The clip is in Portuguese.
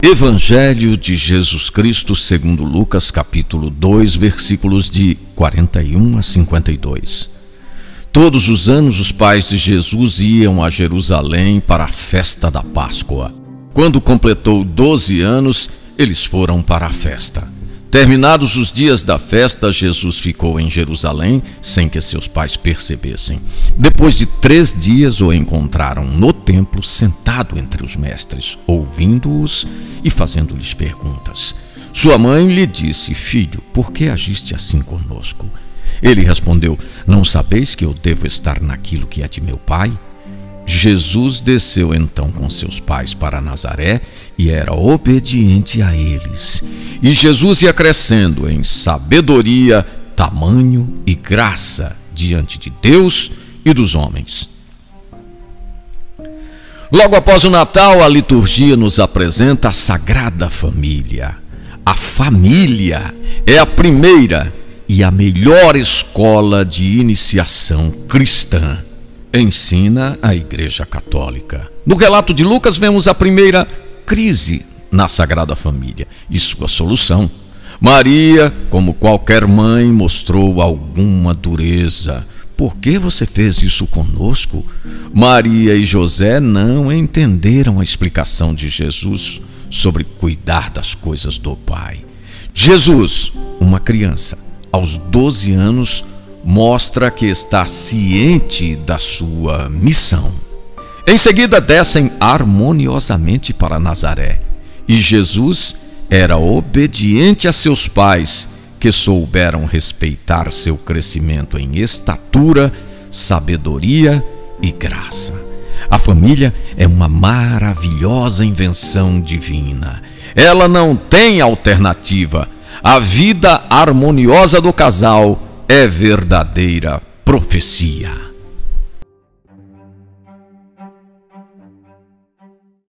Evangelho de Jesus Cristo segundo Lucas capítulo 2, versículos de 41 a 52. Todos os anos os pais de Jesus iam a Jerusalém para a festa da Páscoa. Quando completou 12 anos, eles foram para a festa. Terminados os dias da festa, Jesus ficou em Jerusalém sem que seus pais percebessem. Depois de três dias, o encontraram no templo, sentado entre os mestres, ouvindo-os e fazendo-lhes perguntas. Sua mãe lhe disse: Filho, por que agiste assim conosco? Ele respondeu: Não sabeis que eu devo estar naquilo que é de meu pai? Jesus desceu então com seus pais para Nazaré e era obediente a eles. E Jesus ia crescendo em sabedoria, tamanho e graça diante de Deus e dos homens. Logo após o Natal, a liturgia nos apresenta a Sagrada Família. A família é a primeira e a melhor escola de iniciação cristã, ensina a Igreja Católica. No relato de Lucas, vemos a primeira crise na Sagrada Família e sua solução. Maria, como qualquer mãe, mostrou alguma dureza. Por que você fez isso conosco? Maria e José não entenderam a explicação de Jesus sobre cuidar das coisas do Pai. Jesus, uma criança, aos 12 anos, mostra que está ciente da sua missão. Em seguida, descem harmoniosamente para Nazaré. E Jesus era obediente a seus pais, que souberam respeitar seu crescimento em estatura, sabedoria e graça. A família é uma maravilhosa invenção divina. Ela não tem alternativa a vida harmoniosa do casal é verdadeira profecia.